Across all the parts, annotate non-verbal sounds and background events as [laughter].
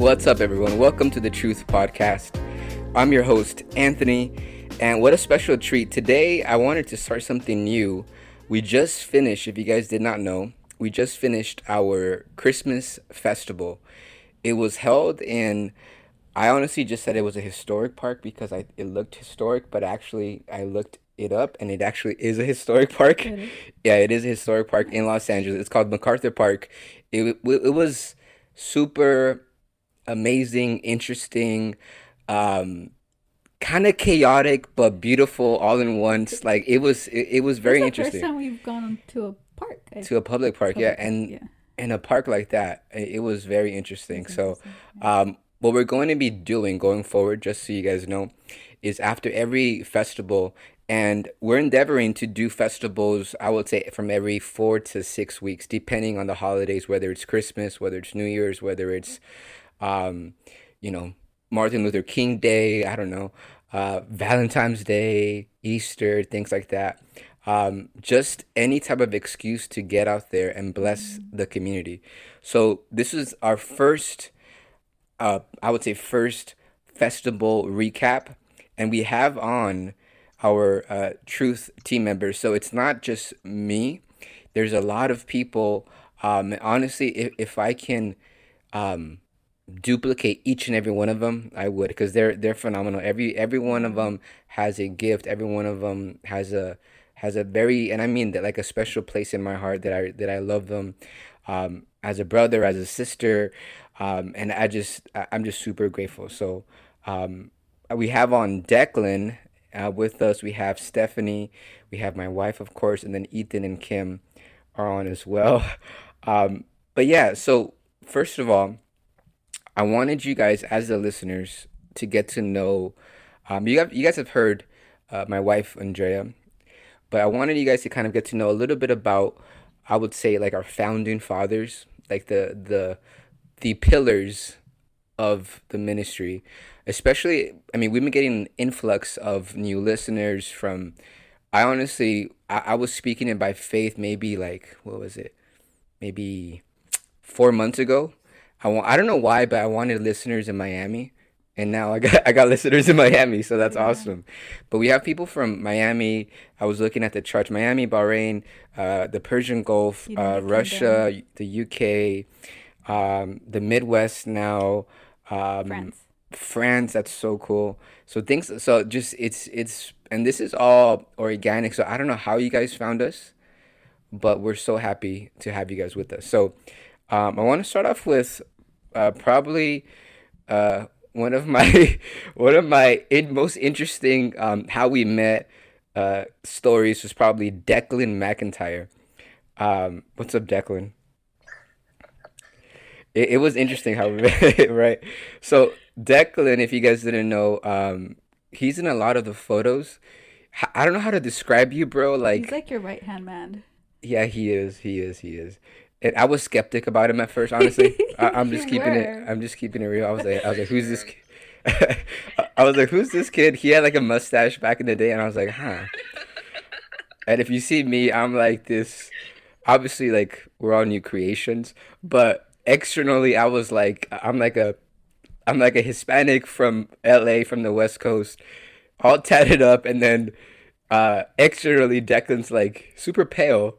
What's up, everyone? Welcome to the Truth Podcast. I'm your host, Anthony, and what a special treat. Today, I wanted to start something new. We just finished, if you guys did not know, we just finished our Christmas festival. It was held in, I honestly just said it was a historic park because I, it looked historic, but actually, I looked it up and it actually is a [laughs] historic park. Yeah, it is a historic park in Los Angeles. It's called MacArthur Park. It, it, it was super amazing, interesting, um, kind of chaotic but beautiful all in once. Like it was, it, it was very interesting The first time we've gone to a park. I- to a public park. yeah, Public park, and yeah. in a park like that, it, it was very interesting. So, um, what we're going to be doing going forward, just so you guys know, is after every festival. And we're endeavoring to do festivals, I would say, from every four to six weeks, depending on the holidays, whether it's Christmas, whether it's New Year's, whether it's um, you know, Martin Luther King Day, I don't know, uh, Valentine's Day, Easter, things like that. Um, just any type of excuse to get out there and bless the community. So this is our first, uh, I would say, first festival recap, and we have on our uh, Truth team members. So it's not just me. There's a lot of people. Um, honestly, if, if I can um, duplicate each and every one of them, I would because they're they're phenomenal. Every every one of them has a gift. Every one of them has a has a very and I mean that like a special place in my heart that I that I love them um, as a brother, as a sister, um, and I just I- I'm just super grateful. So um, we have on Declan uh, with us. We have Stephanie. We have my wife, of course, and then Ethan and Kim are on as well. [laughs] Um, but yeah, so first of all. I wanted you guys, as the listeners, to get to know. Um, you have you guys have heard uh, my wife Andrea, but I wanted you guys to kind of get to know a little bit about. I would say like our founding fathers, like the the the pillars of the ministry. Especially, I mean, we've been getting an influx of new listeners from. I honestly, I, I was speaking it by faith. Maybe like what was it? Maybe four months ago. I want, I don't know why, but I wanted listeners in Miami, and now I got [laughs] I got listeners in Miami, so that's awesome. But we have people from Miami. I was looking at the charts: Miami, Bahrain, uh, the Persian Gulf, uh, Russia, the UK, um, the Midwest now. Um, France. France, that's so cool. So things, so just it's it's, and this is all organic. So I don't know how you guys found us, but we're so happy to have you guys with us. So um, I want to start off with uh, probably uh, one of my [laughs] one of my in, most interesting um, how we met uh, stories was probably Declan McIntyre. Um, what's up, Declan? It, it was interesting how we [laughs] met, right? So Declan, if you guys didn't know, um, he's in a lot of the photos. I don't know how to describe you, bro. Like, He's like your right hand man. yeah, he is. He is. He is. And I was skeptic about him at first, honestly. I, I'm [laughs] just keeping it. I'm just keeping it real. I was like, I was like, who's this? Kid? [laughs] I was like, who's this kid? He had like a mustache back in the day, and I was like, huh. And if you see me, I'm like this. Obviously, like we're all new creations, but externally, I was like, I'm like a, I'm like a Hispanic from L.A. from the West Coast, all tatted up, and then uh externally, Declan's like super pale.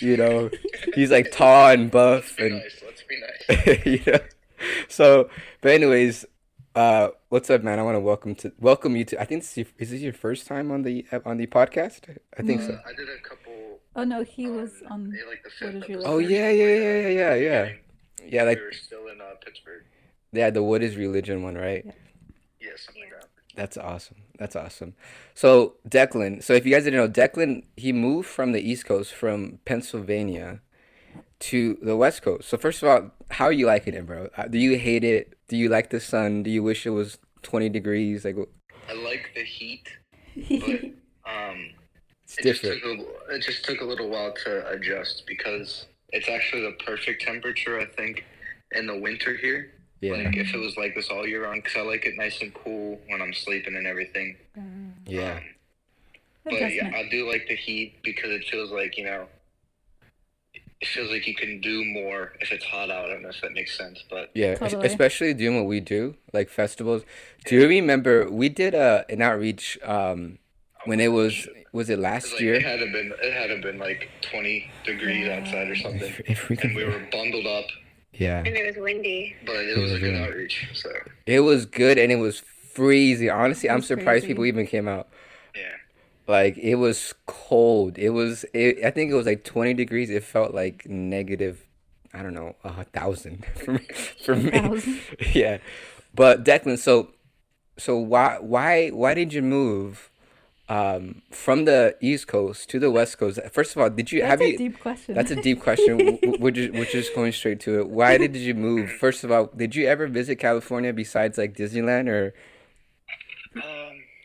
You know, he's like tall and buff, and nice. Let's be nice. [laughs] you know. So, but anyways, uh, what's up, man? I want to welcome to welcome you to. I think this is, your, is this your first time on the on the podcast? I think so. Uh, I did a couple. Oh no, he was on. yeah, like the What fifth is your episode. Oh yeah, yeah, yeah, yeah, yeah, yeah. Yeah, like we were still in uh, Pittsburgh. yeah, the what is religion one, right? Yeah, something like that. That's awesome. That's awesome. So Declan. So if you guys didn't know, Declan he moved from the East Coast, from Pennsylvania, to the West Coast. So first of all, how are you liking it, bro? Uh, Do you hate it? Do you like the sun? Do you wish it was twenty degrees? Like I like the heat, [laughs] but um, it's it different. took a, it just took a little while to adjust because it's actually the perfect temperature, I think, in the winter here. Yeah, Like if it was like this all year round, because I like it nice and cool when I'm sleeping and everything. yeah, Um, but yeah. I do like the heat because it feels like you know, it feels like you can do more if it's hot out. I don't know if that makes sense, but Yeah, Totally. especially doing what we do, like festivals. Do you remember we did a an outreach um when it was was it last like year? it hadn't been it hadn't been like 20 degrees outside or something, If, if we and we were bundled up, yeah, And it was windy. but it was a was good windy. outreach. So it was good and it was freezing. Honestly, It I'm surprised crazy. people even came out. yeah, Like it was cold. It was. It, I think it was like 20 degrees. It felt like negative. I don't know, a thousand [laughs] for me. For me. Thousand. [laughs] Yeah, but Declan. So, so why why why did you move um, from the East Coast to the West Coast? First of all, did you That's have a you? deep question. That's a deep question. W- w- We're just, we're just going straight to it. Why did you move? First of all, did you ever visit California besides like Disneyland or um,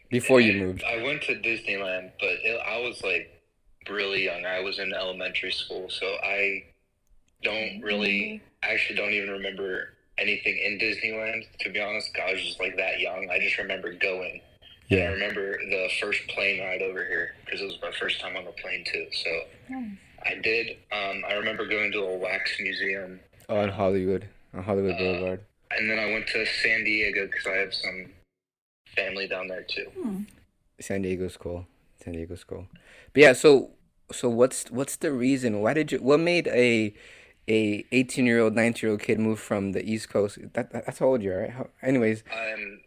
before you moved? I went to Disneyland, but it, I was like really young. I was in elementary school, so I don't really, I actually don't even remember anything in Disneyland. To be honest, I was just like that young. I just remember going. And I remember the first plane ride over here because it was my first time on the plane too. So Nice. I did. Um, I remember going to a wax museum, Oh, in Hollywood, on Hollywood Uh, Boulevard. and then I went to San Diego because I have some family down there too. Hmm. San Diego's cool. San Diego's cool. But yeah, so so what's what's the reason? Why did you? What made a a 18 year old, 19 year old kid move from the East Coast? That, that that's how old you are, right? How, anyways, I'm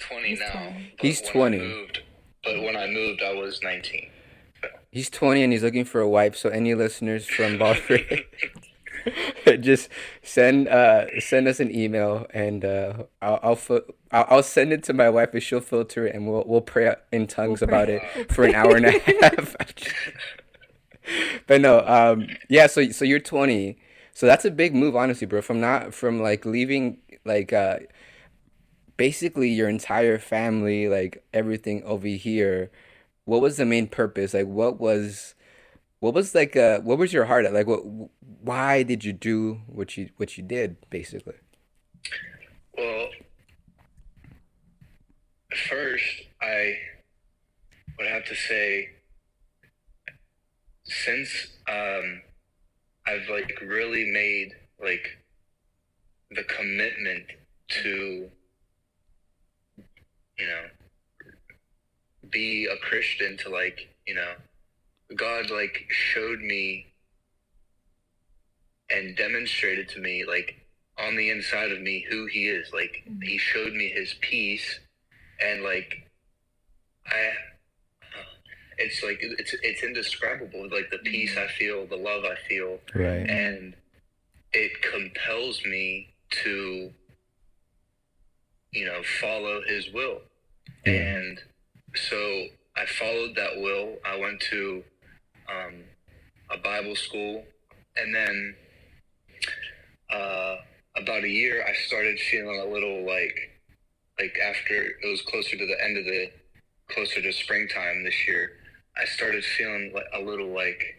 20 He's now. 20. He's 20. moved- but when I moved, I was 19. he's 20 and he's looking for a wife. So any listeners from [laughs] Baldwin, [laughs] just send uh send us an email and uh I'll I'll, fil- I'll I'll send it to my wife and she'll filter it and we'll we'll pray in tongues We'll pray. about it for an hour and a [laughs] half. but no, um, yeah. So so you're 20. So that's a big move, honestly, bro. From not from like leaving like uh, basically your entire family, like everything over here. What was the main purpose? Like, what was what was like uh what was your heart at? Like, what why did you do what you what you did, basically? Well, first, I would have to say, since um, I've like really made like the commitment to, you know, be a Christian, to like, you know, God like showed me and demonstrated to me like on the inside of me who he is. Like mm-hmm. he showed me his peace and like i uh, it's like it's it's indescribable like the mm-hmm. peace i feel the love i feel. Right. and it compels me to you know follow his will Yeah. and so i followed that will i went to um, a bible school and then uh, about a year i started feeling a little like like after it was closer to the end of the closer to springtime this year i started feeling like a little like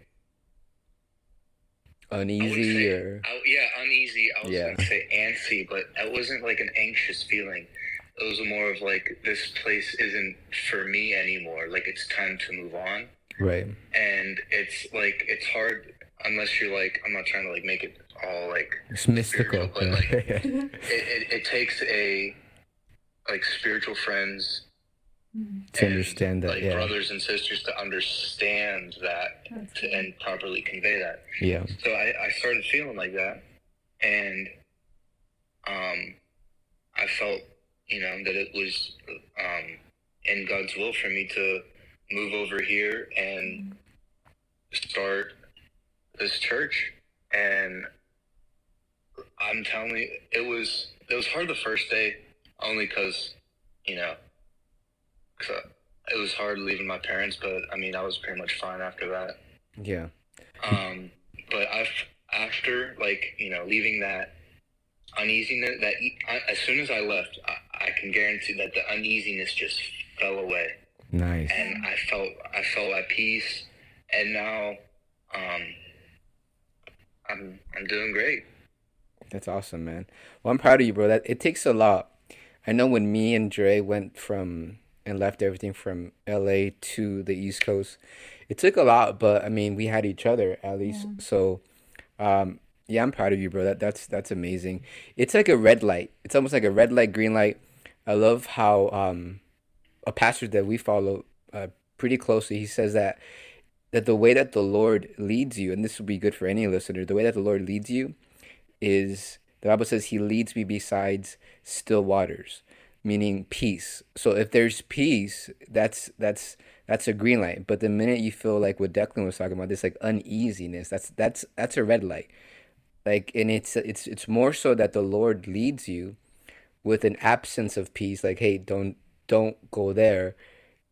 Uneasy say- or I- yeah, uneasy. I was Yeah. gonna say antsy, but it wasn't like an anxious feeling. It was more of like this place isn't for me anymore. Like it's time to move on, right. and it's like it's hard unless you're like I'm not trying to like make it all like It's mystical. But, like- [laughs] it, it, it takes a like spiritual friends Mhm. to and, understand that, like yeah. brothers and sisters to understand that to, and properly convey that. Yeah. So I, I started feeling like that, and um, I felt, you know, that it was um, in God's will for me to move over here and start this church. And I'm telling you, it was it was hard the first day, only because, you know, 'cause it was hard leaving my parents. But I mean, I was pretty much fine after that. Yeah. Um, but I've after like you know leaving that uneasiness that I- as soon as I left, I, I can guarantee that the uneasiness just fell away, Nice. and I felt I felt at peace, and now um, I'm I'm doing great. That's awesome, man. Well, I'm proud of you, bro. That it takes a lot. I know when me and Dre went from and left everything from LA to the East Coast, it took a lot, but I mean, we had each other at least. Yeah. So, Um, yeah, I'm proud of you, bro. That that's that's amazing. It's like a red light. It's almost like a red light, green light. I love how um, a pastor that we follow uh, pretty closely. He says that that the way that the Lord leads you, and this will be good for any listener, the way that the Lord leads you is the Bible says He leads me besides still waters, meaning peace. So if there's peace, that's that's that's a green light. But the minute you feel like what Declan was talking about, this like uneasiness, that's that's that's a red light. Like, and it's it's it's more so that the Lord leads you with an absence of peace. Like, hey, don't don't go there.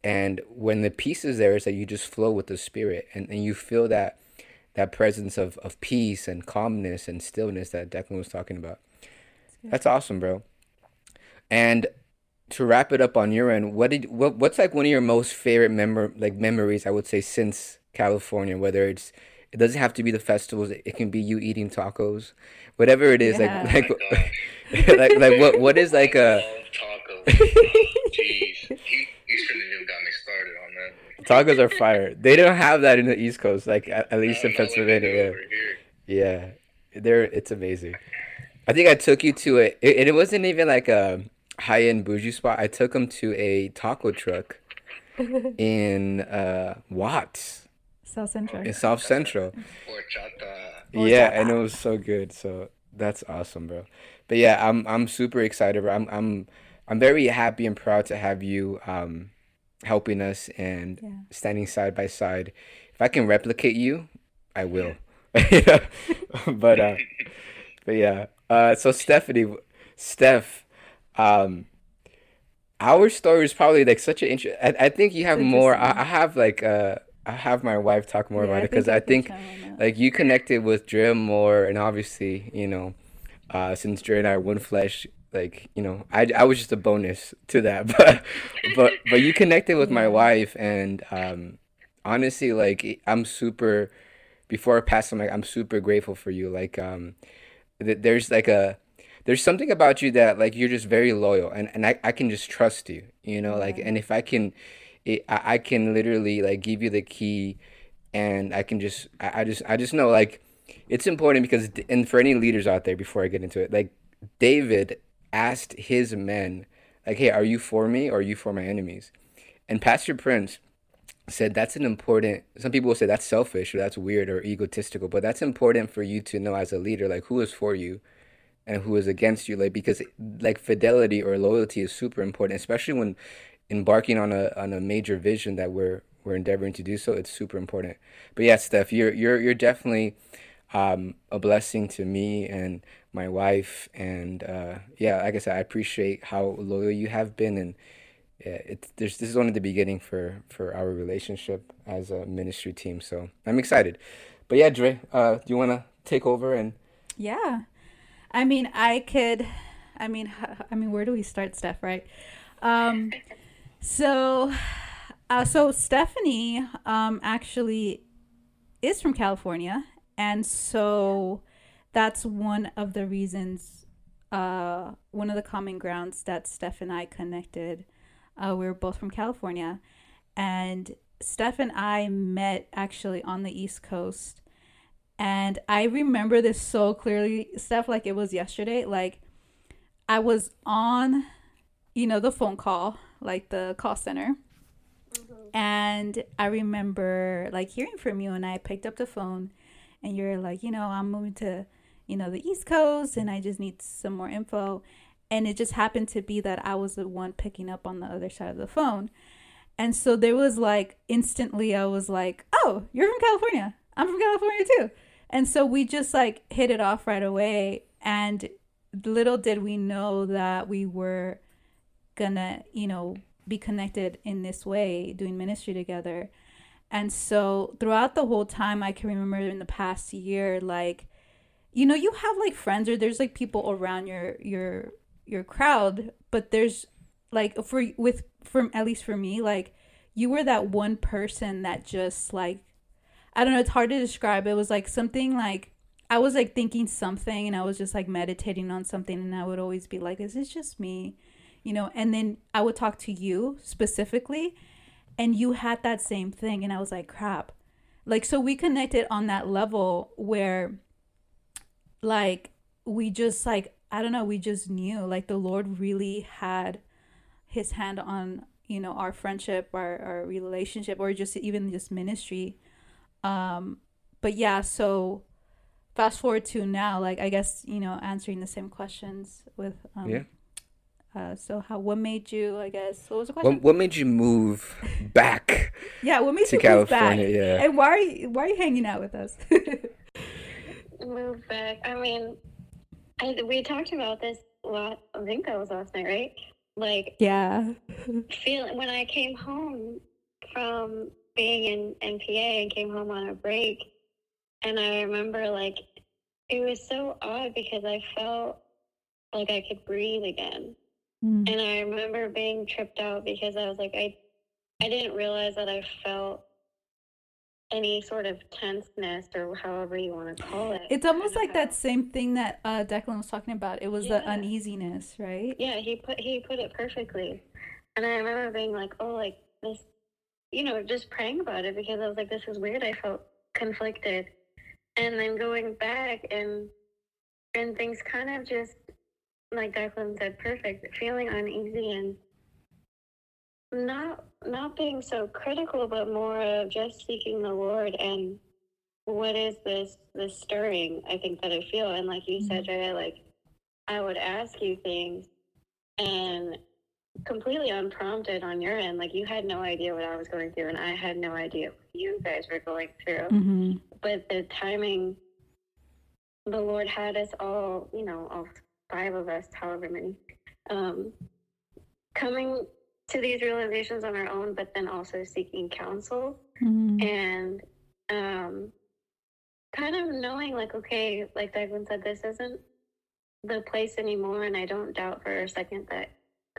And when the peace is there, is that you just flow with the Spirit, and and you feel that that presence of of peace and calmness and stillness that Declan was talking about. That's awesome, bro. And to wrap it up on your end, what did what what's like one of your most favorite member like memories? I would say since California, whether it's it doesn't have to be the festivals. It can be you eating tacos, whatever it is. Yeah. Like Oh like [laughs] gosh. like like what what is like a love tacos. Jeez. He, he shouldn't even got me started on that. tacos are fire. They don't have that in the East Coast, like at, at least in Not like they do Pennsylvania. Yeah. over. Yeah, they're it's amazing. I think I took you to a, it, and it wasn't even like a high end bougie spot. I took them to a taco truck [laughs] in uh Watts South Central. in South Central. Horchata. Yeah, and it was so good. So that's awesome, bro. But yeah, I'm I'm super excited, bro. I'm I'm I'm very happy and proud to have you um helping us and Yeah. standing side by side. If I can replicate you, I will. [laughs] but uh but yeah. Uh so Stephanie Steph um our story is probably like such an interest. I, I think you have more. I. I have like uh I have my wife talk more Yeah, about I it because I think chime on that. like you connected with Dre more, and obviously you know, uh, since Dre and I are one flesh, like you know, I I was just a bonus to that, [laughs] but but but you connected with my wife, and um, honestly, like I'm super. Before I pass, I'm like I'm super grateful for you. Like um, th- there's like a there's something about you that like you're just very loyal, and and I I can just trust you. You know, like and if I can, it, I I can literally like give you the key and I can just I, I just I just know like it's important because and for any leaders out there before I get into it like David asked his men like hey are you for me or are you for my enemies? And Pastor Prince said that's an important some people will say that's selfish or that's weird or egotistical but that's important for you to know as a leader like who is for you and who is against you like because like fidelity or loyalty is super important especially when embarking on a on a major vision that we're we're endeavoring to do so it's super important but yeah steph you're you're you're definitely um a blessing to me and my wife and uh yeah like i said i appreciate how loyal you have been and yeah, it's there's this is only the beginning for for our relationship as a ministry team so i'm excited but yeah dre uh do you want to take over and Yeah. I mean, I could I mean, I mean, where do we start, Steph, right? Um so uh so Stephanie um actually is from California, and so that's one of the reasons uh one of the common grounds that Steph and I connected. Uh we were both from California and Steph and I met actually on the East Coast and I remember this so clearly, stuff like it was yesterday. Like I was on, you know, the phone call, like the call center. Mm-hmm. And I remember like hearing from you and I picked up the phone and you're like, you know, I'm moving to, you know, the East Coast and I just need some more info. And it just happened to be that I was the one picking up on the other side of the phone. And so there was like instantly I was like, "Oh, you're from California. I'm from California too." And so we just like hit it off right away and little did we know that we were gonna, you know, be connected in this way, doing ministry together. And so throughout the whole time I can remember in the past year like you know, you have like friends or there's like people around your your your crowd, but there's like for with from at least for me like you were that one person that just like i don't know it's hard to describe it was like something like i was like thinking something and i was just like meditating on something and i would always be like is this just me you know and then i would talk to you specifically and you had that same thing and i was like crap like so we connected on that level where like we just like I don't know, we just knew like the Lord really had his hand on, you know, our friendship, our, our relationship, or just even just ministry. Um, but yeah, so fast forward to now, like I guess, you know, answering the same questions with um Yeah. Uh so how what made you I guess what was the question? What, what made you move back? [laughs] yeah, what made to you move back? Yeah. And why are you why are you hanging out with us? [laughs] Move back. I mean, I, we talked about this. A lot. I think that was last night, right? Like yeah. feeling when I came home from being in NPA and came home on a break, and I remember like it was so odd because I felt like I could breathe again. Mm. And I remember being tripped out because I was like, I, I didn't realize that I felt any sort of tenseness or however you want to call it. It's almost like that same thing that uh, Declan was talking about. It was the uneasiness, right? Yeah, he put he put it perfectly, and I remember being like, oh, like this, you know, just praying about it because I was like, this is weird. I felt conflicted, and then going back and and things kind of just like Declan said, perfect, feeling uneasy and not not being so critical, but more of just seeking the Lord and what is this this stirring? I think that I feel, and like you said, Jaya, like I would ask you things and completely unprompted on your end, like you had no idea what I was going through, and I had no idea what you guys were going through Mm-hmm. but the timing the lord had us all you know all five of us however many um coming to these realizations on our own but then also seeking counsel Mm-hmm. and um kind of knowing like okay like Declan said this isn't the place anymore and I don't doubt for a second that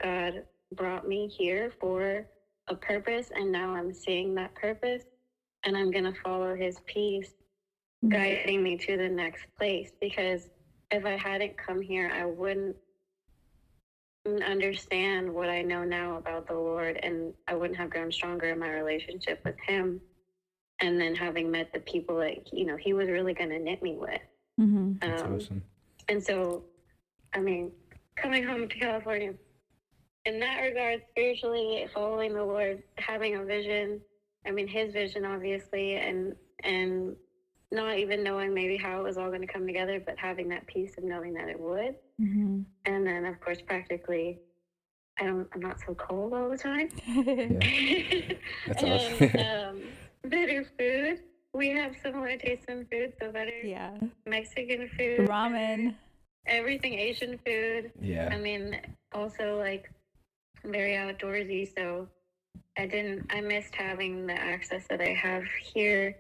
God brought me here for a purpose and now I'm seeing that purpose and I'm going to follow his peace guiding me to the next place because if I hadn't come here I wouldn't understand what I know now about the Lord and I wouldn't have grown stronger in my relationship with him and then having met the people that you know he was really going to knit me with Mm-hmm. That's um, awesome. and so i mean coming home to california in that regard spiritually following the lord having a vision i mean his vision obviously and and not even knowing maybe how it was all going to come together but having that peace of knowing that it would Mm-hmm. and then of course practically i don't i'm not so cold all the time [laughs] That's [laughs] and awesome. [laughs] um, better food. We have similar tastes in food, so better yeah. Mexican food, Ramen. everything Asian food. Yeah. I mean, also like very outdoorsy. So I didn't. I missed having the access that I have here,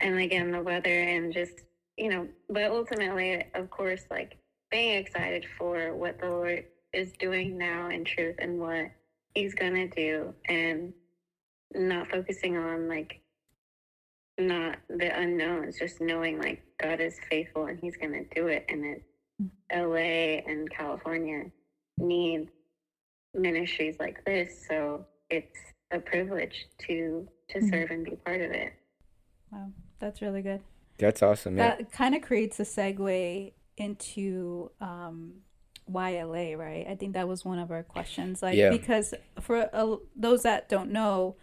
and again the weather and just you know. But ultimately, of course, like being excited for what the Lord is doing now in truth and what He's gonna do, and not focusing on like not the unknowns, just knowing like God is faithful and He's gonna do it, and it LA and California need ministries like this, so it's a privilege to to Mhm. serve and be part of it. Wow, that's really good. That's awesome. Yeah. That kind of creates a segue into um, YLA, right? I think that was one of our questions. Like, Yeah. because for uh, those that don't know,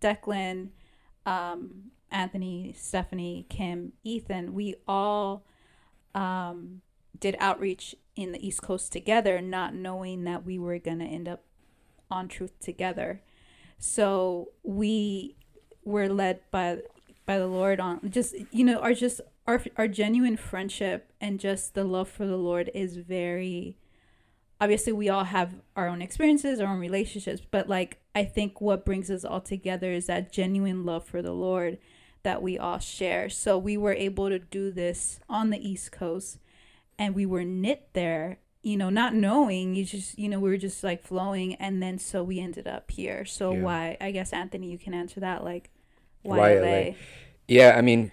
Declan, um, Anthony, Stephanie, Kim, Ethan, we all um, did outreach in the East Coast together, not knowing that we were going to end up on truth together. So we were led by by the Lord on just you know our just our our genuine friendship and just the love for the Lord is very obviously we all have our own experiences, our own relationships, but like I think what brings us all together is that genuine love for the Lord that we all share. So we were able to do this on the East Coast and we were knit there, you know, not knowing, you just you know, we were just like flowing and then so we ended up here. So Yeah. why I guess Anthony you can answer that like why Why LA? LA? Yeah, I mean,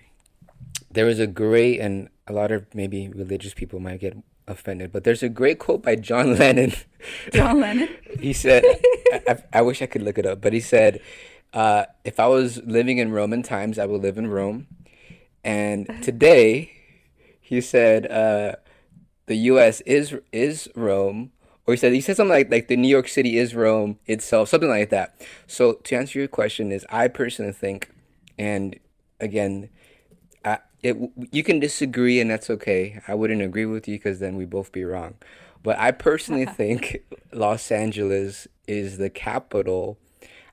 there was a great, and a lot of maybe religious people might get offended, but there's a great quote by John [laughs] Lennon. John Lennon. [laughs] he said, I, [laughs] I, I wish I could look it up, but he said, uh, if I was living in Roman times, I would live in Rome. And today, he said uh, the U.S. is is Rome, or he said he said something like like the New York City is Rome itself, something like that. So to answer your question, is I personally think, and again, I, it you can disagree and that's okay. I wouldn't agree with you because then we both be wrong. But I personally [laughs] think Los Angeles is the capital.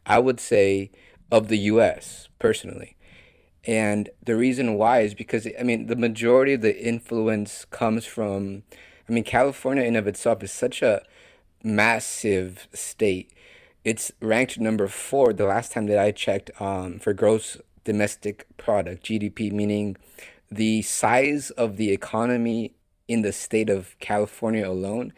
I would say of the U.S. personally. And the reason why is because I mean the majority of the influence comes from I mean California in of itself is such a massive state. It's ranked number 4 the last time that I checked um, for gross domestic product GDP meaning the size of the economy in the state of California alone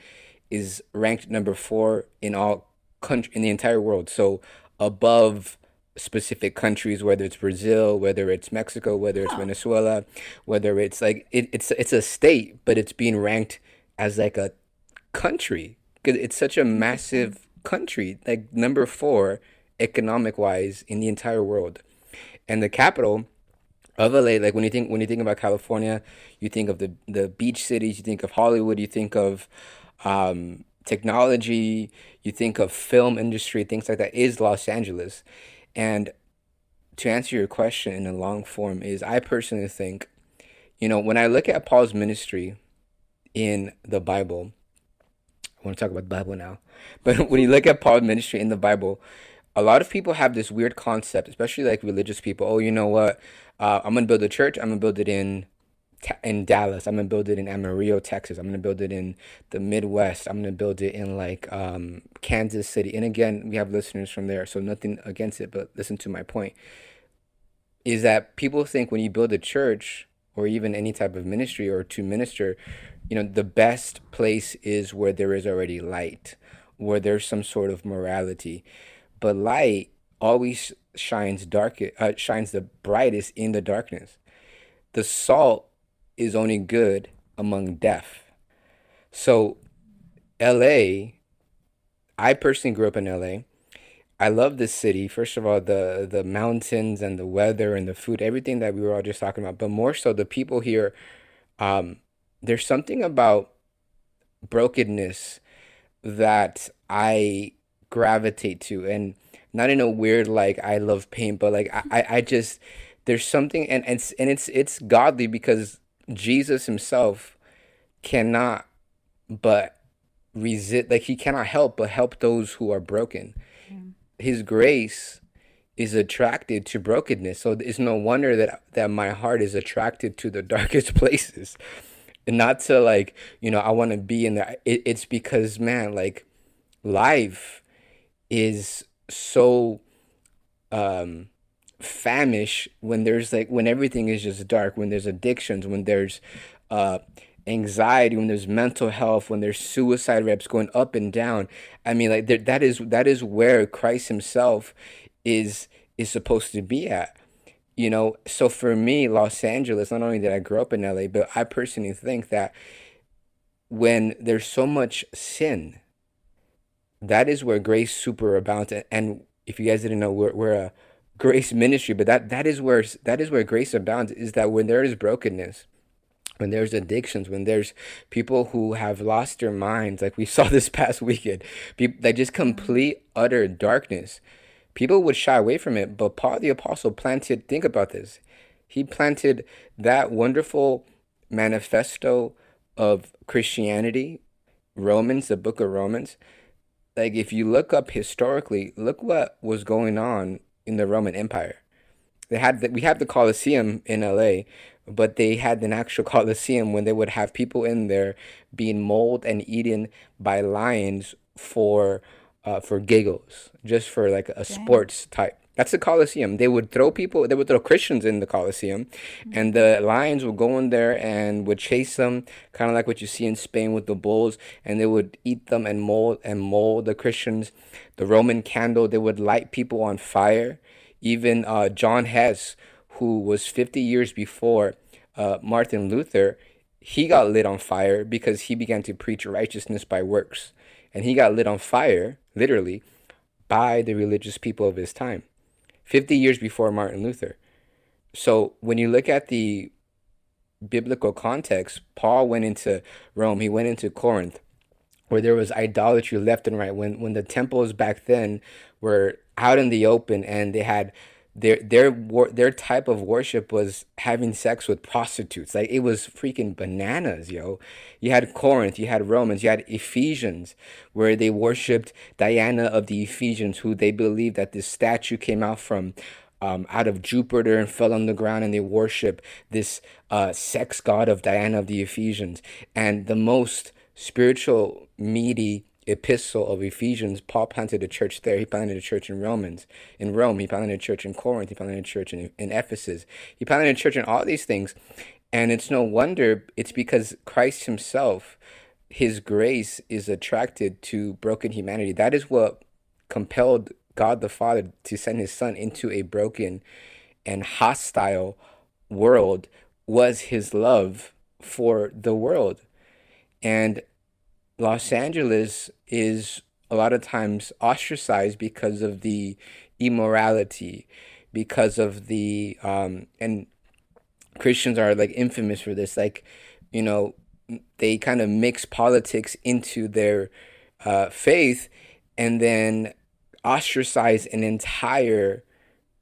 is ranked number 4 in all country in the entire world. So above specific countries, whether it's Brazil, whether it's Mexico, whether it's Venezuela, whether it's like it, it's it's a state, but it's being ranked as like a country because it's such a hmm. massive country, like number four economic wise in the entire world, and the capital of LA. Like when you think when you think about California, you think of the the beach cities, you think of Hollywood, you think of um, technology, you think of film industry, things like that. Is Los Angeles and to answer your question in a long form is I personally think, you know, when I look at Paul's ministry in the Bible, I want to talk about the Bible now, [laughs] but when you look at Paul's ministry in the Bible, a lot of people have this weird concept, especially like religious people. Oh, you know what? Uh, I'm gonna build a church. I'm gonna build it in in Dallas. I'm gonna build it in Amarillo, Texas. I'm gonna build it in the Midwest. I'm gonna build it in like um, Kansas City. And again, we have listeners from there, so nothing against it. But listen to my point: is that people think when you build a church or even any type of ministry or to minister, you know, the best place is where there is already light, where there's some sort of morality. But light always shines dark, uh, shines the brightest in the darkness. The salt is only good among deaf. So, LA, I personally grew up in LA. I love this city. First of all, the the mountains and the weather and the food, everything that we were all just talking about. But more so, the people here. Um, there's something about brokenness that I gravitate to, and not in a weird like I love pain, but like I I just there's something and and and it's it's godly because Jesus himself cannot but resist like he cannot help but help those who are broken. His grace is attracted to brokenness. So it's no wonder that that my heart is attracted to the [laughs] darkest places. And not to like, you know, I want to be in there. It, it's because man, like life is so um famish when there's like when everything is just dark when there's addictions when there's uh anxiety when there's mental health when there's suicide rates going up and down. I mean like there, that is that is where christ himself is is supposed to be at you know? So for me los angeles not only did i grow up in la but i personally think that when there's so much sin that is where grace super abounds and if you guys didn't know we're, we're a grace ministry but that that is where that is where grace abounds is that when there is brokenness when there's addictions when there's people who have lost their minds like we [laughs] saw this past weekend people that just mm-hmm. complete utter darkness. People would shy away from it but paul the apostle planted think about this. He planted that wonderful manifesto of christianity romans the book of romans like if you look up historically look what was going on in the Roman Empire. They had the, we have the Colosseum in LA, but they had an actual [laughs] Colosseum when they would have people in there being mauled and eaten by lions for uh, for giggles, just for like a Dang. sports type. That's the Colosseum. They would throw people, they would throw Christians in the Colosseum, and the lions would go in there and would chase them, kind of like what you see in Spain with the bulls, and they would eat them and mold and mold the Christians. The Roman candle, they would light people on fire. Even uh, John Huss, who was 50 years before uh, Martin Luther, he got lit on fire because he began to preach righteousness by works. And he got lit on fire, literally, by the religious people of his time. 50 years before Martin Luther. So when you look at the biblical context, Paul went into Rome, he went into Corinth, where there was idolatry left and right. When when the temples back then were out in the open and they had their their their type of worship was having sex with prostitutes. Like it was freaking bananas, yo. You had Corinth, you had Romans, you had Ephesians, where they worshipped Diana of the Ephesians, who they believed that this statue came out from um, out of Jupiter and fell on the ground, and they worship this uh, sex god of Diana of the Ephesians. And the most spiritual, meaty epistle of Ephesians, Paul planted a church there. He planted a church in Romans, in Rome. He planted a church in Corinth. He planted a church in, in Ephesus. He planted a church in all these things. And it's no wonder, it's because Christ himself, his grace is attracted to broken humanity. That is what compelled God the Father to send his son into a broken and hostile world was his love for the world. And Los Angeles is a lot of times ostracized because of the immorality, because of the um, and Christians are like infamous for this. Like, you know, they kind of mix politics into their uh, faith, and then ostracize an entire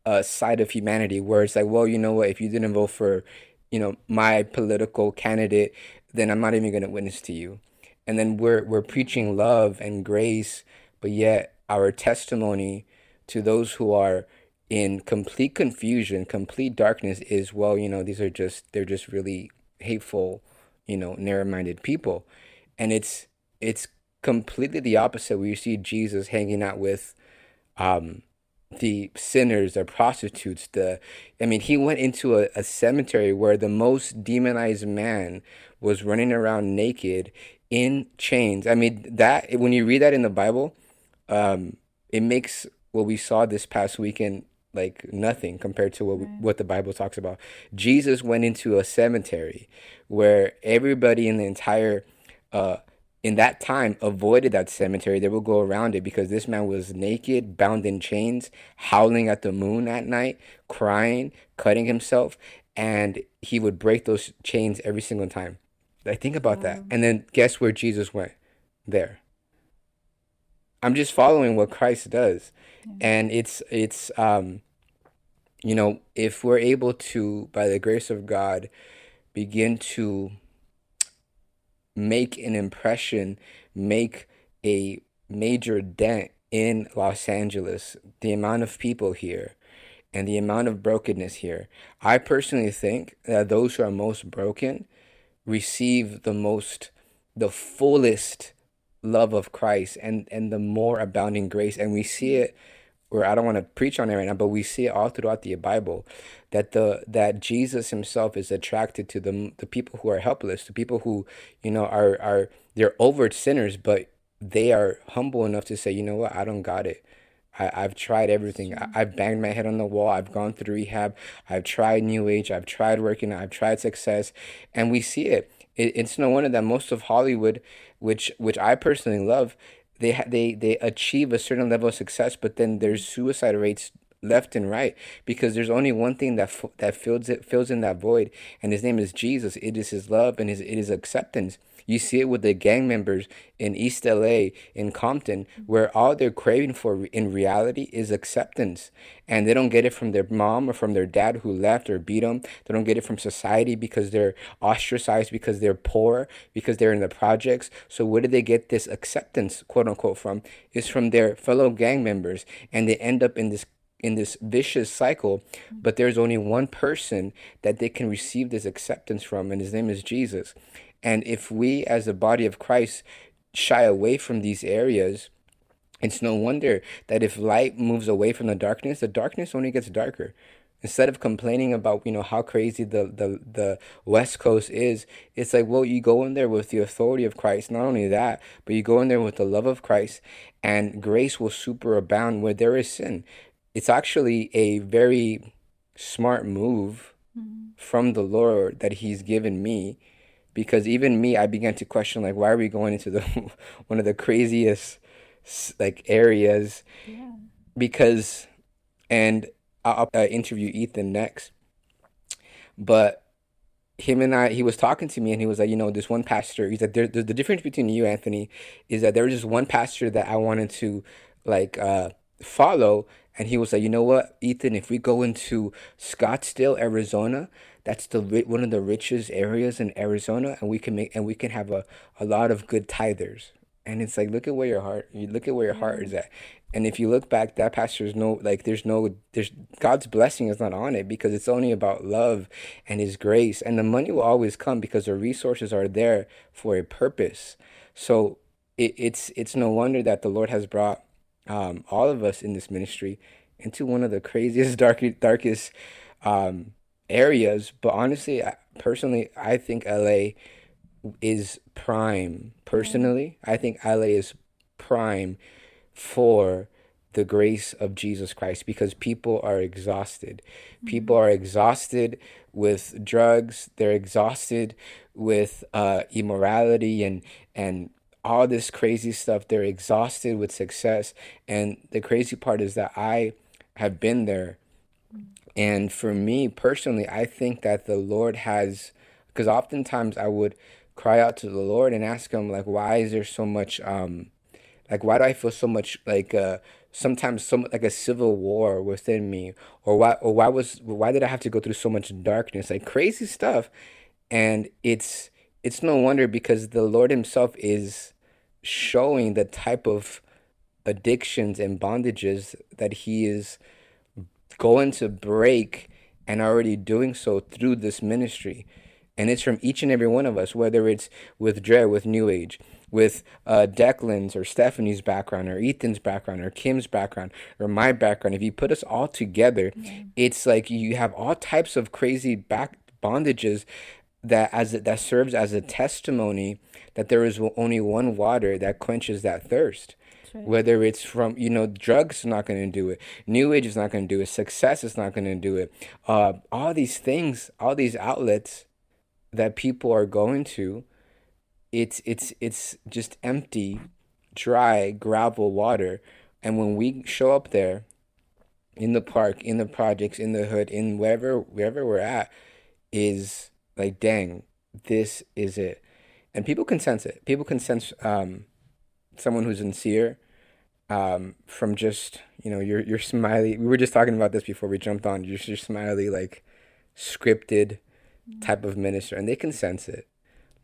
uh, side of humanity. Where it's like, well, you know what? If you didn't vote for, you know, my political candidate, then I'm not even going to witness to you and then we're we're preaching love and grace, but yet our testimony to those who are in complete confusion, complete darkness is well, you know, these are just they're just really hateful, you know, narrow-minded people. And it's it's completely the opposite where you see Jesus hanging out with um the sinners, the prostitutes, the I mean, he went into a, a cemetery where the most demonized man was running around naked in chains. I mean, that when you read that in the Bible, um, it makes what we saw this past weekend like nothing compared to what what the Bible talks about. Jesus went into a cemetery where everybody in the entire uh, in that time avoided that cemetery. They would go around it because this man was naked, bound in chains, howling at the moon at night, crying, cutting himself, and he would break those chains every single time. Like think about that. And then guess where Jesus went? There. I'm just following what Christ does. And it's it's um you know, if we're able to by the grace of God begin to make an impression, make a major dent in Los Angeles, the amount of people here and the amount of brokenness here. I personally think that those who are most broken receive the most the fullest love of Christ and and the more abounding grace. And we see it where I don't want to preach on it right now but we see it all throughout the Bible that the that Jesus himself is attracted to the the people who are helpless the people who you know are are they're overt sinners but they are humble enough to say you know what? I don't got it I, I've tried everything. I, I've banged my head on the wall. I've gone through rehab. I've tried New Age. I've tried working. I've tried success, and we see it. it it's no wonder that most of Hollywood, which which I personally love, they ha- they they achieve a certain level of success, but then there's suicide rates left and right because there's only one thing that f- that fills it fills in that void, and his name is Jesus. It is His love and His it is acceptance. You see it with the gang members in East LA, in Compton, where all they're craving for in reality is acceptance. And they don't get it from their mom or from their dad who left or beat them. They don't get it from society because they're ostracized, because they're poor, because they're in the projects. So, where do they get this acceptance, quote unquote, from? Is from their fellow gang members. And they end up in this in this vicious cycle, but there's only one person that they can receive this acceptance from, and his name is Jesus. And if we, as a body of Christ, shy away from these areas, it's no wonder that if light moves away from the darkness, the darkness only gets darker. Instead of complaining about you know how crazy the, the, the West Coast is, it's like well you go in there with the authority of Christ. Not only that, but you go in there with the love of Christ, and grace will superabound where there is sin. It's actually a very smart move mm-hmm. from the Lord that He's given me because even me i began to question like why are we going into the [laughs] one of the craziest like areas yeah. because and i'll uh, interview ethan next but him and I, he was talking to me and he was like, you know, this one pastor, he's like, there, the, the difference between you, Anthony, is that there was just one pastor that I wanted to like uh, follow. And he was like, you know what, Ethan, if we go into Scottsdale, Arizona, that's the one of the richest areas in Arizona, and we can make and we can have a, a lot of good tithers. And it's like, look at where your heart, you look at where your heart is mm. at. And if you look back, that pastor is no like there's no there's God's blessing is not on it because it's only about love and his grace. And the money will always come because the resources are there for a purpose. So it, it's it's no wonder that the Lord has brought um, all of us in this ministry into one of the craziest, [laughs] darkest, darkest um, areas. But honestly, personally, I think LA is prime. Personally, I think LA is prime for the grace of Jesus Christ because people are exhausted. Mm-hmm. People are exhausted with drugs. They're exhausted with uh, immorality and and all this crazy stuff. They're exhausted with success. And the crazy part is that I have been there. And for me personally, I think that the Lord has, because oftentimes I would cry out to the Lord and ask Him, like, why is there so much um, like, why do I feel so much like uh, sometimes some like a civil war within me, or why or why was why did I have to go through so much darkness, like crazy stuff, and it's it's no wonder because the Lord Himself is showing the type of addictions and bondages that He is going to break and already doing so through this ministry. And it's from each and every one of us, whether it's with Dre, with New Age, with uh, Declan's or Stephanie's background or Ethan's background or Kim's background or my background, if you put us all together, mm-hmm. it's like you have all types of crazy back bondages that as that serves as a testimony that there is only one water that quenches that thirst. Right. Whether it's from you know drugs, not going to do it. New age is not going to do it. Success is not going to do it. Uh, all these things, all these outlets that people are going to it's it's it's just empty, dry gravel water. And when we show up there, in the park, in the projects, in the hood, in wherever wherever we're at, is like, dang, this is it. And people can sense it. People can sense um, someone who's sincere um, from just you know your your smiley. We were just talking about this before we jumped on. Your your smiley like scripted type of minister, and they can sense it.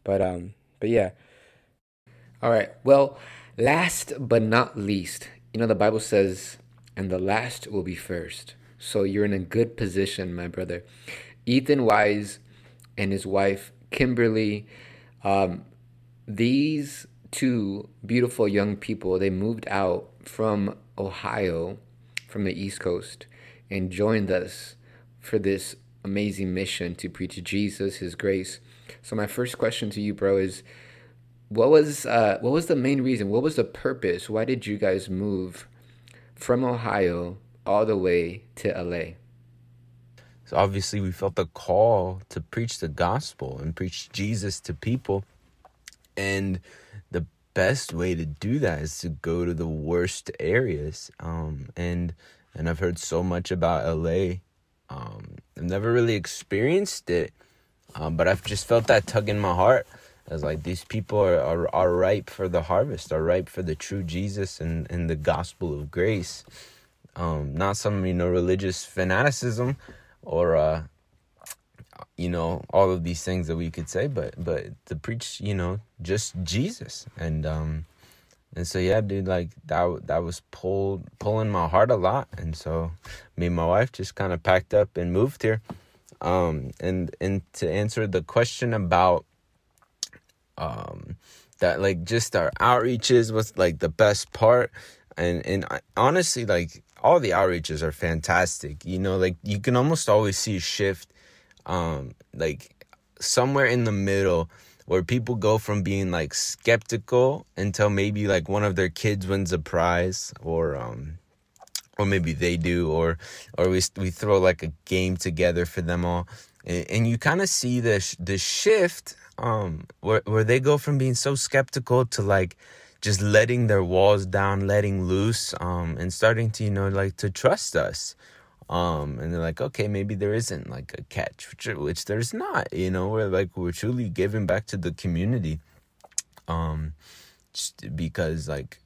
But um, but yeah. All right. Well, last but not least, you know, the Bible says, and the last will be first. So you're in a good position, my brother. Ethan Wise and his wife, Kimberly, um, these two beautiful young people, they moved out from Ohio, from the East Coast, and joined us for this amazing mission to preach Jesus, His grace, so my first question to you, bro, is what was uh, what was the main reason? What was the purpose? Why did you guys move from Ohio all the way to LA? So obviously, we felt the call to preach the gospel and preach Jesus to people, and the best way to do that is to go to the worst areas. Um, and and I've heard so much about LA. Um, I've never really experienced it, um, but I've just felt that tug in my heart as like these people are, are, are ripe for the harvest, are ripe for the true Jesus and, and the gospel of grace. Um, not some, you know, religious fanaticism or, uh, you know, all of these things that we could say, but, but to preach, you know, just Jesus. And, um, and so yeah, dude, like that that was pulled pulling my heart a lot. And so me and my wife just kind of packed up and moved here. Um, and and to answer the question about um, that, like just our outreaches was like the best part, and and I, honestly, like all the outreaches are fantastic. You know, like you can almost always see a shift, um, like somewhere in the middle where people go from being like skeptical until maybe like one of their kids wins a prize or um or maybe they do or or we we throw like a game together for them all and, and you kind of see the the shift um where where they go from being so skeptical to like just letting their walls down letting loose um and starting to you know like to trust us Um, and they're like, okay, maybe there isn't like a catch, which, which there's not, you know, we're like, we're truly giving back to the community. Um, just because like,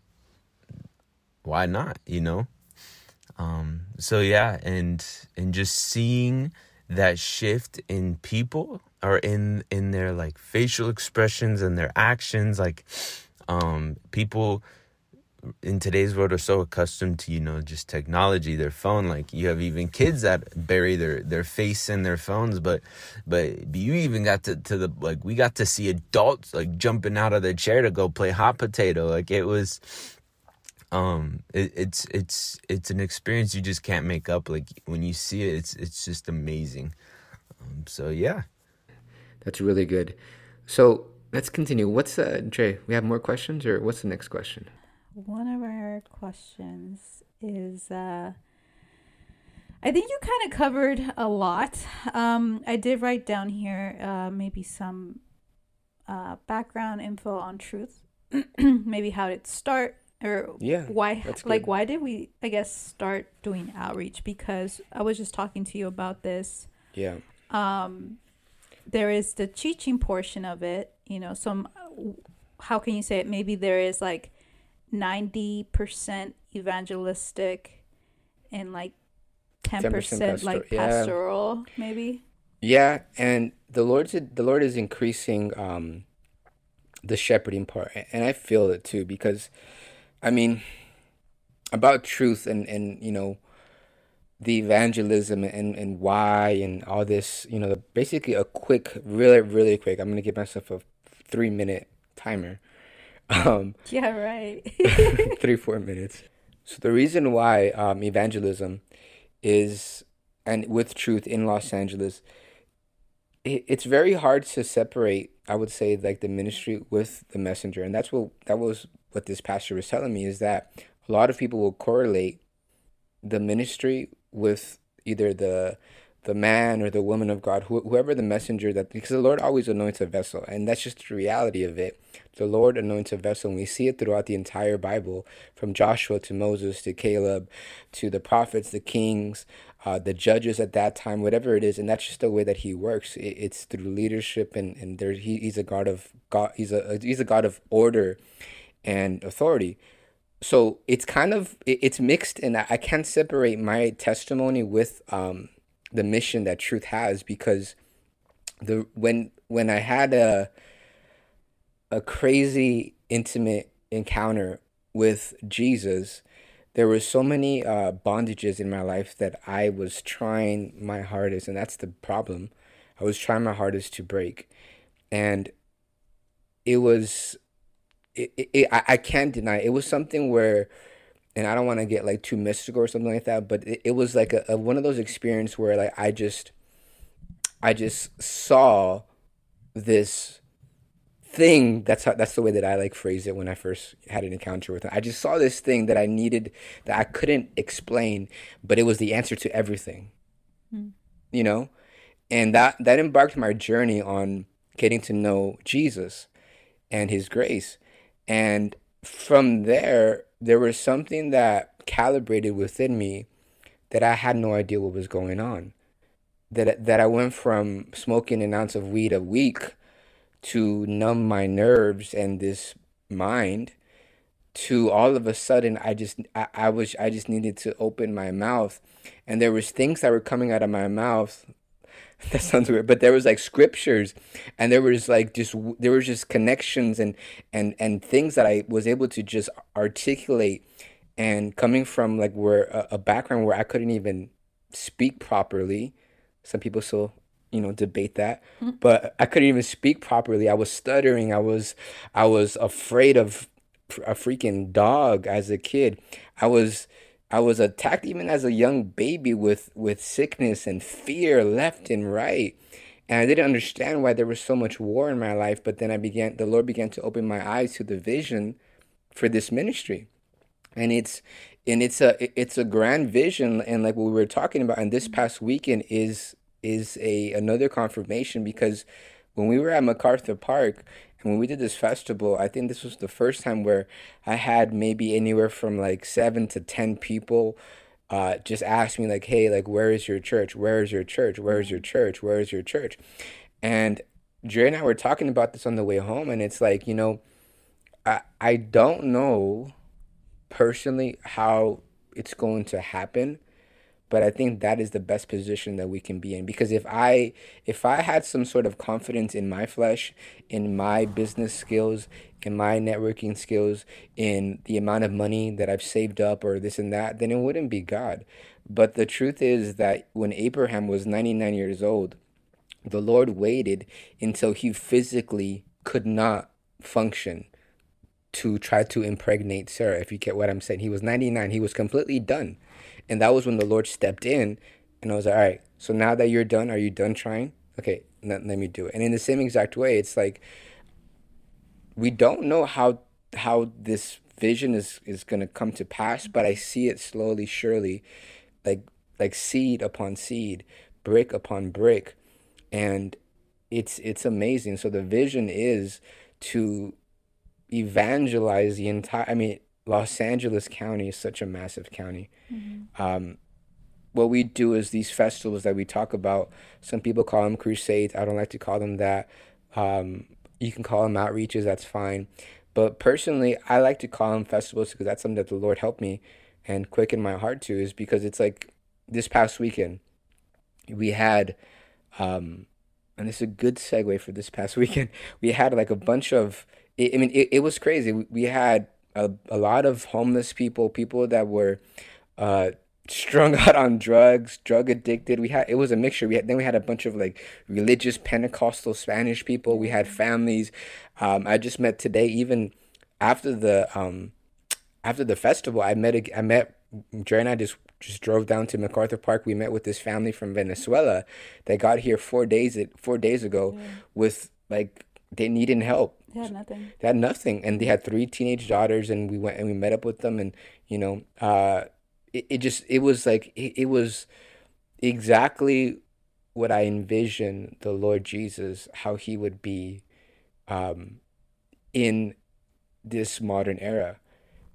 why not, you know? Um, so yeah, and, and just seeing that shift in people or in, in their like facial expressions and their actions, like, um, people, in today's world are so accustomed to you know just technology their phone like you have even kids that bury their their face in their phones but but you even got to to the like we got to see adults like jumping out of their chair to go play hot potato. Like it was um it, it's it's it's an experience you just can't make up. Like when you see it it's it's just amazing. Um, so yeah. That's really good. So let's continue what's uh Dre we have more questions or what's the next question one of our questions is uh, I think you kind of covered a lot. Um, I did write down here uh, maybe some uh, background info on truth, [clears throat] maybe how did it start or yeah, why like why did we I guess start doing outreach because I was just talking to you about this. Yeah. Um, there is the teaching portion of it, you know. Some how can you say it? Maybe there is like 90% evangelistic and like 10%, 10% like pastoral yeah. maybe yeah and the lord's the lord is increasing um the shepherding part and i feel it too because i mean about truth and and you know the evangelism and and why and all this you know basically a quick really really quick i'm gonna give myself a three minute timer um, [laughs] yeah, right. [laughs] three, four minutes. So the reason why um, evangelism is, and with truth in Los Angeles, it, it's very hard to separate. I would say like the ministry with the messenger, and that's what that was what this pastor was telling me is that a lot of people will correlate the ministry with either the the man or the woman of God, wh- whoever the messenger that, because the Lord always anoints a vessel, and that's just the reality of it. The Lord anoints a vessel, and we see it throughout the entire Bible, from Joshua to Moses to Caleb to the prophets, the kings, uh, the judges at that time, whatever it is, and that's just the way that He works. It, it's through leadership, and and there he, He's a God of God. He's a He's a God of order and authority so it's kind of it's mixed and i can't separate my testimony with um the mission that truth has because the when when I had a a crazy intimate encounter with Jesus, there were so many uh, bondages in my life that I was trying my hardest, and that's the problem. I was trying my hardest to break, and it was, it, it, I, I can't deny it was something where and I don't want to get like too mystical or something like that, but it, it was like a, a one of those experiences where like I just I just saw this thing that's how that's the way that I like phrase it when I first had an encounter with him. I just saw this thing that I needed that I couldn't explain, but it was the answer to everything. Mm. You know? And that that embarked my journey on getting to know Jesus and his grace. And from there there was something that calibrated within me that I had no idea what was going on. That that I went from smoking an ounce of weed a week to numb my nerves and this mind to all of a sudden I just I, I was I just needed to open my mouth and there was things that were coming out of my mouth [laughs] that sounds weird. But there was like scriptures and there was like just there was just connections and and and things that i was able to just articulate and coming from like where a, a background where i couldn't even speak properly. Some people still you know debate that. Mm-hmm. but i couldn't even speak properly. I was stuttering. I was i was afraid of a freaking dog as a kid. I was I was attacked even as a young baby with with sickness and fear left and right. And I didn't understand why there was so much war in my life, but then I began the Lord began to open my eyes to the vision for this ministry. And it's and it's a it's a grand vision and like what we were talking about and this past weekend is is a another confirmation because when we were at MacArthur Park, when we did this festival, I think this was the first time where I had maybe anywhere from like seven to ten people uh, just ask me like, "Hey, like, where is your church? Where is your church? Where is your church? Where is your church?" And Dre and I were talking about this on the way home, and it's like, you know, I I don't know personally how it's going to happen, but I think that is the best position that we can be in because if I if I had some sort of confidence in my flesh, in my business skills, in my networking skills, in the amount of money that I've saved up or this and that, then it wouldn't be God. But the truth is that when Abraham was 99 years old, the Lord waited until he physically could not function to try to impregnate Sarah, if you get what I'm saying. He was 99, he was completely done. And that was when the Lord stepped in and I was like, all right, so now that you're done, are you done trying? Okay, let, let me do it. And in the same exact way, it's like we don't know how how this vision is is going to come to pass, but I see it slowly, surely, like like seed upon seed, brick upon brick, and it's it's amazing. So the vision is to evangelize the entire. I mean, Los Angeles County is such a massive county. Mm-hmm. Um, what we do is these festivals that we talk about. Some people call them crusades. I don't like to call them that. Um, you can call them outreaches. That's fine. But personally, I like to call them festivals because that's something that the Lord helped me and quicken my heart to. Is because it's like this past weekend we had, um, and this is a good segue for this past [laughs] weekend. We had like a bunch of. I mean, it, it was crazy. We had a, a lot of homeless people, people that were uh, strung [laughs] out on drugs, drug addicted. We had it was a mixture. We had then we had a bunch of like religious Pentecostal Spanish people. We had families. Um, I just met today, even after the um, after the festival. I met a, I met Dre and I just just drove down to MacArthur Park. We met with this family from Venezuela that got here four days four days ago yeah. with like they needed help. They had nothing. They had nothing, and they had three teenage daughters, and we went and we met up with them, and you know, uh, it, it just it was like it, it was exactly what I envisioned the Lord Jesus how he would be um, in this modern era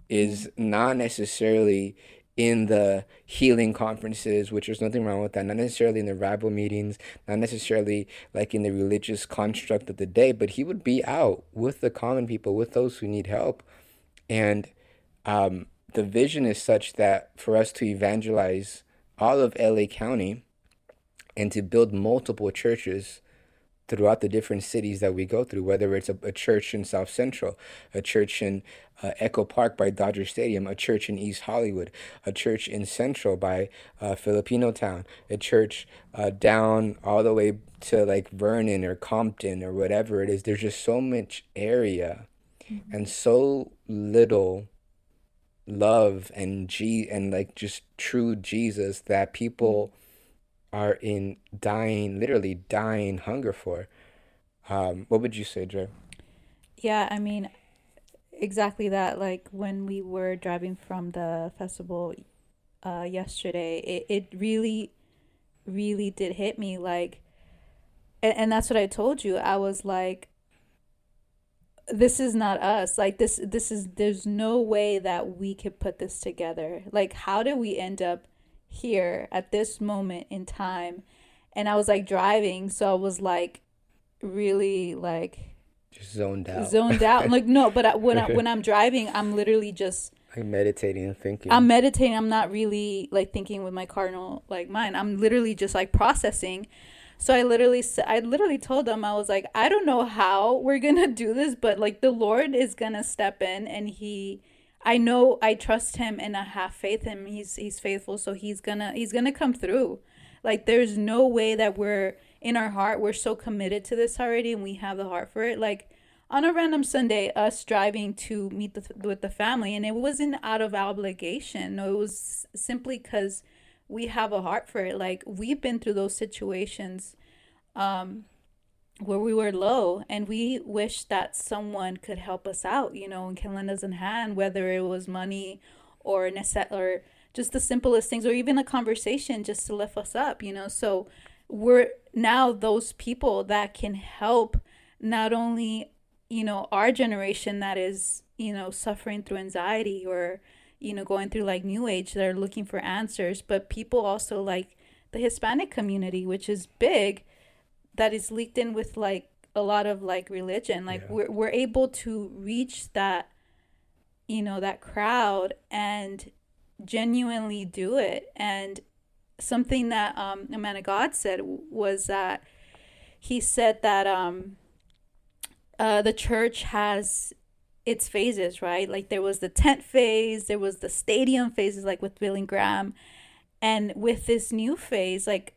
is mm-hmm. not necessarily in the healing conferences, which there's nothing wrong with that, not necessarily in the rival meetings, not necessarily like in the religious construct of the day, but he would be out with the common people, with those who need help. And um, the vision is such that for us to evangelize all of LA County and to build multiple churches throughout the different cities that we go through, whether it's a, a church in South Central, a church in uh, Echo Park by Dodger Stadium, a church in East Hollywood, a church in Central by uh, Filipino Town, a church uh, down all the way to like Vernon or Compton or whatever it is. There's just so much area mm-hmm. and so little love and G and like just true Jesus that people are in dying, literally dying hunger for. Um, what would you say, Dre? Yeah, I mean, exactly that. Like when we were driving from the festival uh, yesterday, it, it really, really did hit me. Like, and, and that's what I told you. I was like, this is not us like this this is there's no way that we could put this together like how did we end up here at this moment in time. And i was like driving so i was like really like just zoned out. zoned out. Like no but I, when I, [laughs] when i'm driving i'm literally just like meditating and thinking. I'm meditating. I'm not really like thinking with my cardinal like mind. I'm literally just like processing. So I literally I literally told them I was like I don't know how we're going to do this but like the Lord is going to step in and he I know I trust him and I have faith in him. He's he's faithful so he's to he's to come through. Like there's no way that we're in our heart we're so committed to this already and we have the heart for it like on a random Sunday, us driving to meet the, with the family, and it wasn't out of obligation. No, it was simply because we have a heart for it. Like we've been through those situations um, where we were low and we wish that someone could help us out, you know, and can lend us a hand, whether it was money or nece- or just the simplest things or even a conversation just to lift us up, you know. So we're now those people that can help not only, you know, our generation that is, you know, suffering through anxiety or you know, going through like New Age that are looking for answers, but people also like the Hispanic community, which is big, that is leaked in with like a lot of like religion. Like Yeah. we're we're able to reach that, you know, that crowd and genuinely do it. And something that um, a man of God said was that he said that um, uh, the church has its phases, right? Like there was the tent phase, there was the stadium phases, like with Billy Graham, and with this new phase, like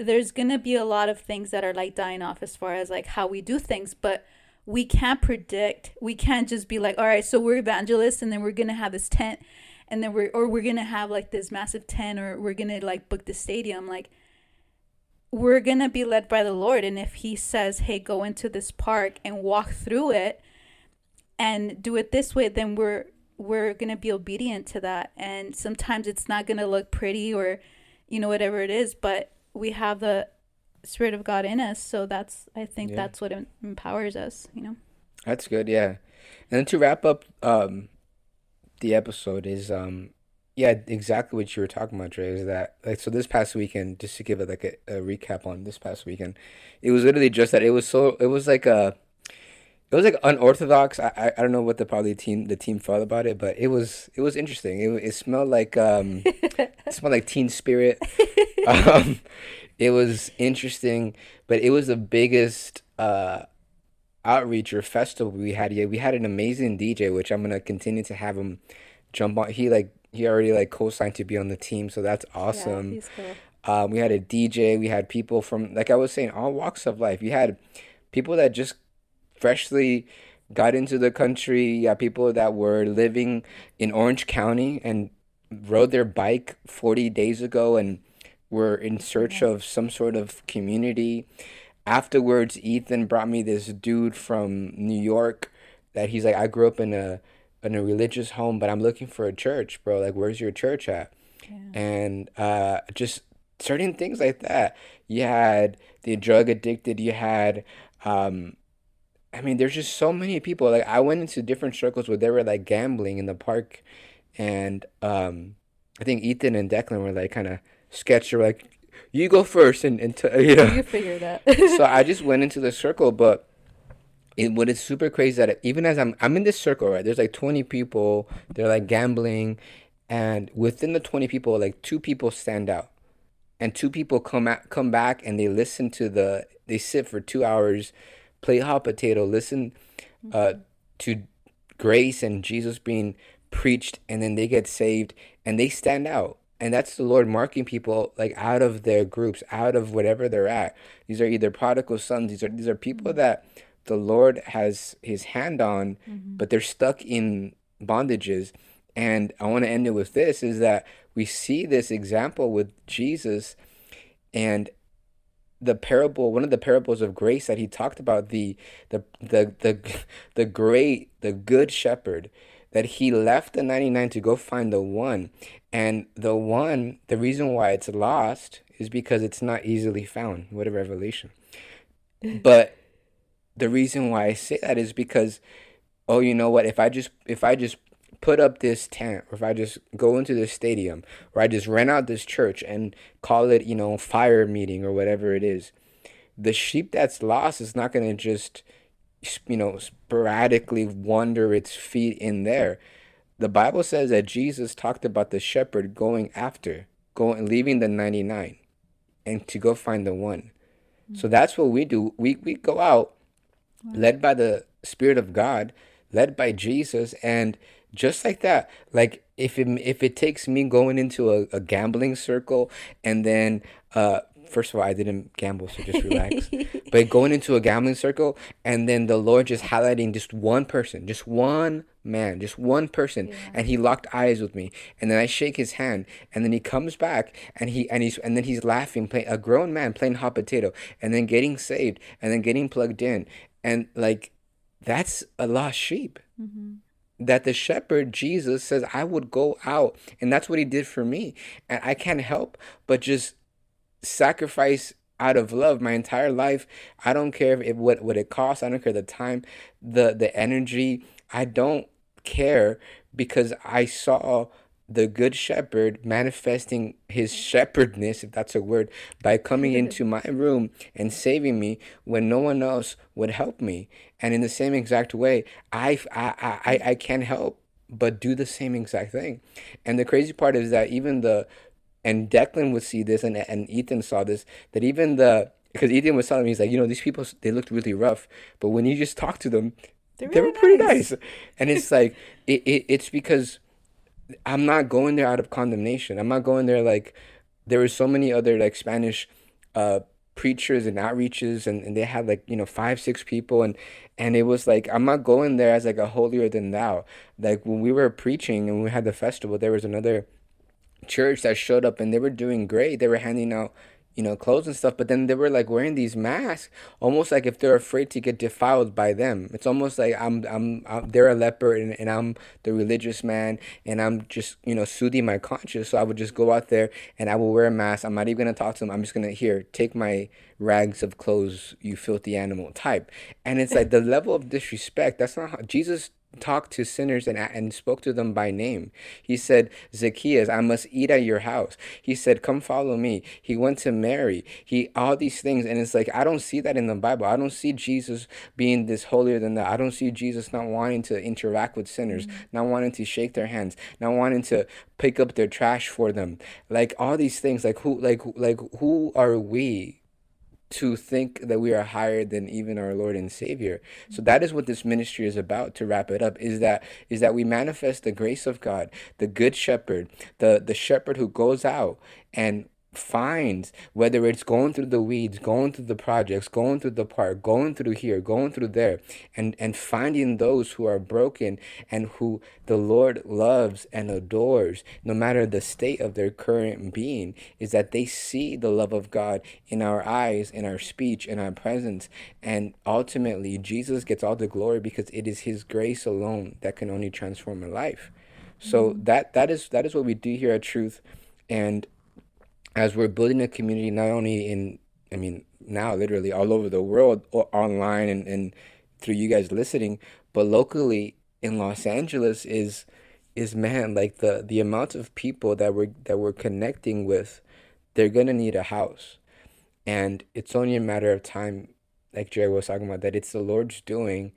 there's gonna be a lot of things that are like dying off as far as like how we do things, but we can't predict. We can't just be like, all right, so we're evangelists, and then we're gonna have this tent, and then we're or we're gonna have like this massive tent, or we're gonna like book the stadium, like we're going to be led by the Lord. And if He says, hey, go into this park and walk through it and do it this way, then we're we're going to be obedient to that. And sometimes it's not going to look pretty or, you know, whatever it is, but we have the Spirit of God in us. So that's, I think Yeah. that's what empowers us, you know? That's good, yeah. And then to wrap up um the episode is um yeah, exactly what you were talking about, Dre, is that like so this past weekend, just to give it like a, a recap on this past weekend, it was literally just that it was so it was like a it was like unorthodox. I, I, I don't know what the probably team the team felt about it, but it was it was interesting. It, it smelled like um [laughs] it smelled like teen spirit. um, it was interesting, but it was the biggest uh outreach or festival we had yet. We had an amazing DJ, which I'm gonna continue to have him jump on. He like he already like co-signed to be on the team, so that's awesome. Yeah, he's cool. Um, we had a DJ. We had people from, like I was saying, all walks of life. We had people that just freshly got into the country. Had people that were living in Orange County and rode their bike 40 days ago and were in search of some sort of community. Afterwards, Ethan brought me this dude from New York that he's like, I grew up in a in a religious home, but I'm looking for a church, bro. Like, where's your church at? and uh, just certain things like that. You had the drug addicted. You had, um, I mean, there's just so many people. Like I went into different circles where they were like gambling in the park, and um, I think Ethan and Declan were like kind of sketchy, like you go first, and and t- [laughs] you know. You figure that. [laughs] [laughs] so I just went into the circle, but it what is super crazy that even as I'm I'm in this circle, right? There's like 20 people. They're like gambling, and within the 20 people, like two people stand out, and two people come out, come back, and they listen to the they sit for two hours, play hot potato, listen, uh, mm-hmm. to grace and Jesus being preached, and then they get saved, and they stand out. And that's the Lord marking people like out of their groups, out of whatever they're at. These are either prodigal sons. These are these are people mm-hmm. that the Lord has His hand on, mm-hmm. but they're stuck in bondages. And I want to end it with this: is that we see this example with Jesus, and the parable one of the parables of grace that he talked about the the the the, the great the good shepherd that he left the 99 to go find the one. And the one the reason why it's lost is because it's not easily found. What a revelation. [laughs] But the reason why i say that is because oh you know what? If i just if i just put up this tent or if i just go into this stadium or i just rent out this church and call it you know fire meeting or whatever it is the sheep that's lost is not going to just you know sporadically wander its feet in there. The bible says that jesus talked about the shepherd going after going leaving the 99 and to go find the one. Mm. So that's what we do. We we go out led by the spirit of god led by jesus and just like that like if it if it takes me going into a, a gambling circle and then uh first of all i didn't gamble so just relax. [laughs] But going into a gambling circle and then the lord just highlighting just one person just one man just one person and he locked eyes with me. And then i shake his hand and then he comes back and he and he's and then he's laughing playing a grown man playing hot potato and then getting saved and then getting plugged in. And like that's a lost sheep that the shepherd Jesus says I would go out and that's what he did for me. And I can't help but just sacrifice out of love my entire life. I don't care if it, what what it costs. I don't care the time the the energy. I don't care because I saw the good shepherd manifesting his shepherdness, if that's a word, by coming into my room and saving me when no one else would help me. And in the same exact way, I, I, I, I can't help but do the same exact thing. And the crazy part is that even the, and Declan would see this and, and Ethan saw this, that even the, because Ethan was telling me, he's like, you know, these people, they looked really rough, but when you just talk to them, They're they were pretty nice. nice. And it's [laughs] like, it, it, it's because I'm not going there out of condemnation. I'm not going there like there were so many other like Spanish uh preachers and outreaches and, and they had like, you know, five, six people and and it was like I'm not going there as like a holier than thou. Like when we were preaching and we had the festival, there was another church that showed up and they were doing great. They were handing out, you know, clothes and stuff, but then they were like wearing these masks, almost like if they're afraid to get defiled by them. It's almost like I'm, I'm, I'm they're a leper and, and I'm the religious man and I'm just, you know, soothing my conscience. So I would just go out there and I will wear a mask. I'm not even gonna talk to them. I'm just gonna here take my rags of clothes, you filthy animal type. And it's like the level of disrespect. That's not how Jesus talked to sinners and, and spoke to them by name. He said, Zacchaeus, I must eat at your house. He said, Come follow me. He went to Mary. He all these things. And it's like I don't see that in the Bible. I don't see Jesus being this holier than that. I don't see Jesus not wanting to interact with sinners, mm-hmm. not wanting to shake their hands, not wanting to pick up their trash for them. Like all these things, like who like like who are we to think that we are higher than even our Lord and Savior. So that is what this ministry is about to wrap it up is that is that we manifest the grace of God, the good shepherd, the the shepherd who goes out and finds whether it's going through the weeds going through the projects going through the park going through here going through there and and finding those who are broken and who the lord loves and adores no matter the state of their current being is that they see the love of god in our eyes in our speech in our presence. And ultimately jesus gets all the glory because it is his grace alone that can only transform a life. So mm-hmm. that that is that is what we do here at truth. And as we're building a community not only in i mean now literally all over the world or online and, and through you guys listening but locally in los angeles is is man like the the amount of people that we're that we're connecting with they're gonna need a house. And it's only a matter of time like jerry was talking about that it's the lord's doing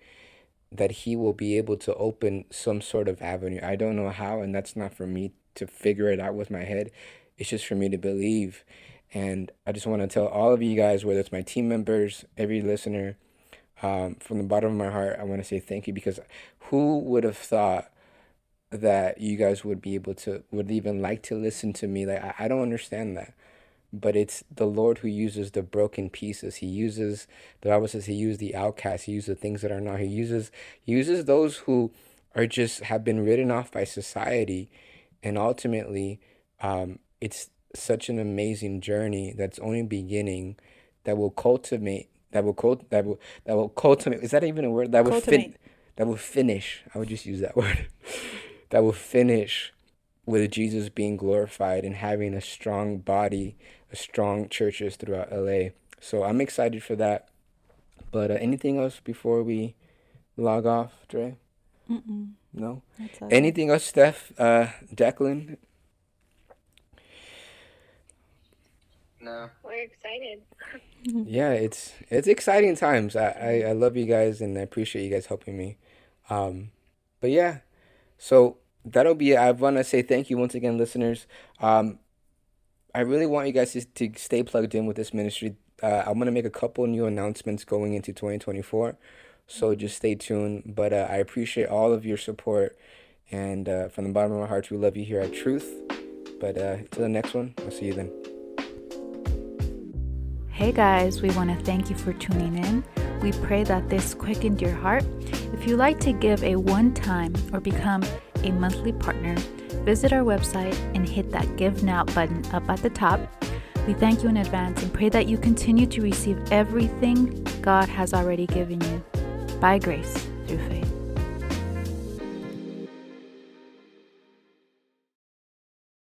that he will be able to open some sort of avenue. I don't know how and that's not for me to figure it out with my head it's just for me to believe. And I just want to tell all of you guys, whether it's my team members, every listener, um, from the bottom of my heart, I want to say thank you because who would have thought that you guys would be able to, would even like to listen to me? Like, I, I don't understand that. But it's the Lord who uses the broken pieces. He uses, the Bible says, He uses the outcasts. He uses the things that are not. He uses, He uses those who are just have been written off by society. And ultimately, um, it's such an amazing journey that's only beginning that will cultivate that will cult that will that will cultivate is that even a word? That will fin- that will finish. I would just use that [laughs] word. That will finish with jesus being glorified and having a strong body a strong churches throughout la so i'm excited for that. But uh, anything else before we log off Dre? Mm-mm. no? Anything else steph uh declan No. We're excited. yeah it's it's exciting times. I, I i love you guys and i appreciate you guys helping me. Um but yeah so that'll be it. I want to say thank you once again listeners. Um i really want you guys to, to stay plugged in with this ministry. Uh, i'm going to make a couple new announcements going into 2024 so just stay tuned. But uh, i appreciate all of your support. And uh, from the bottom of my heart, we love you here at truth. But uh till the next one i'll see you then Hey guys, we want to thank you for tuning in. We pray that this quickened your heart. If you'd like to give a one time or become a monthly partner, visit our website and hit that Give Now button up at the top. We thank you in advance and pray that you continue to receive everything God has already given you by grace through faith.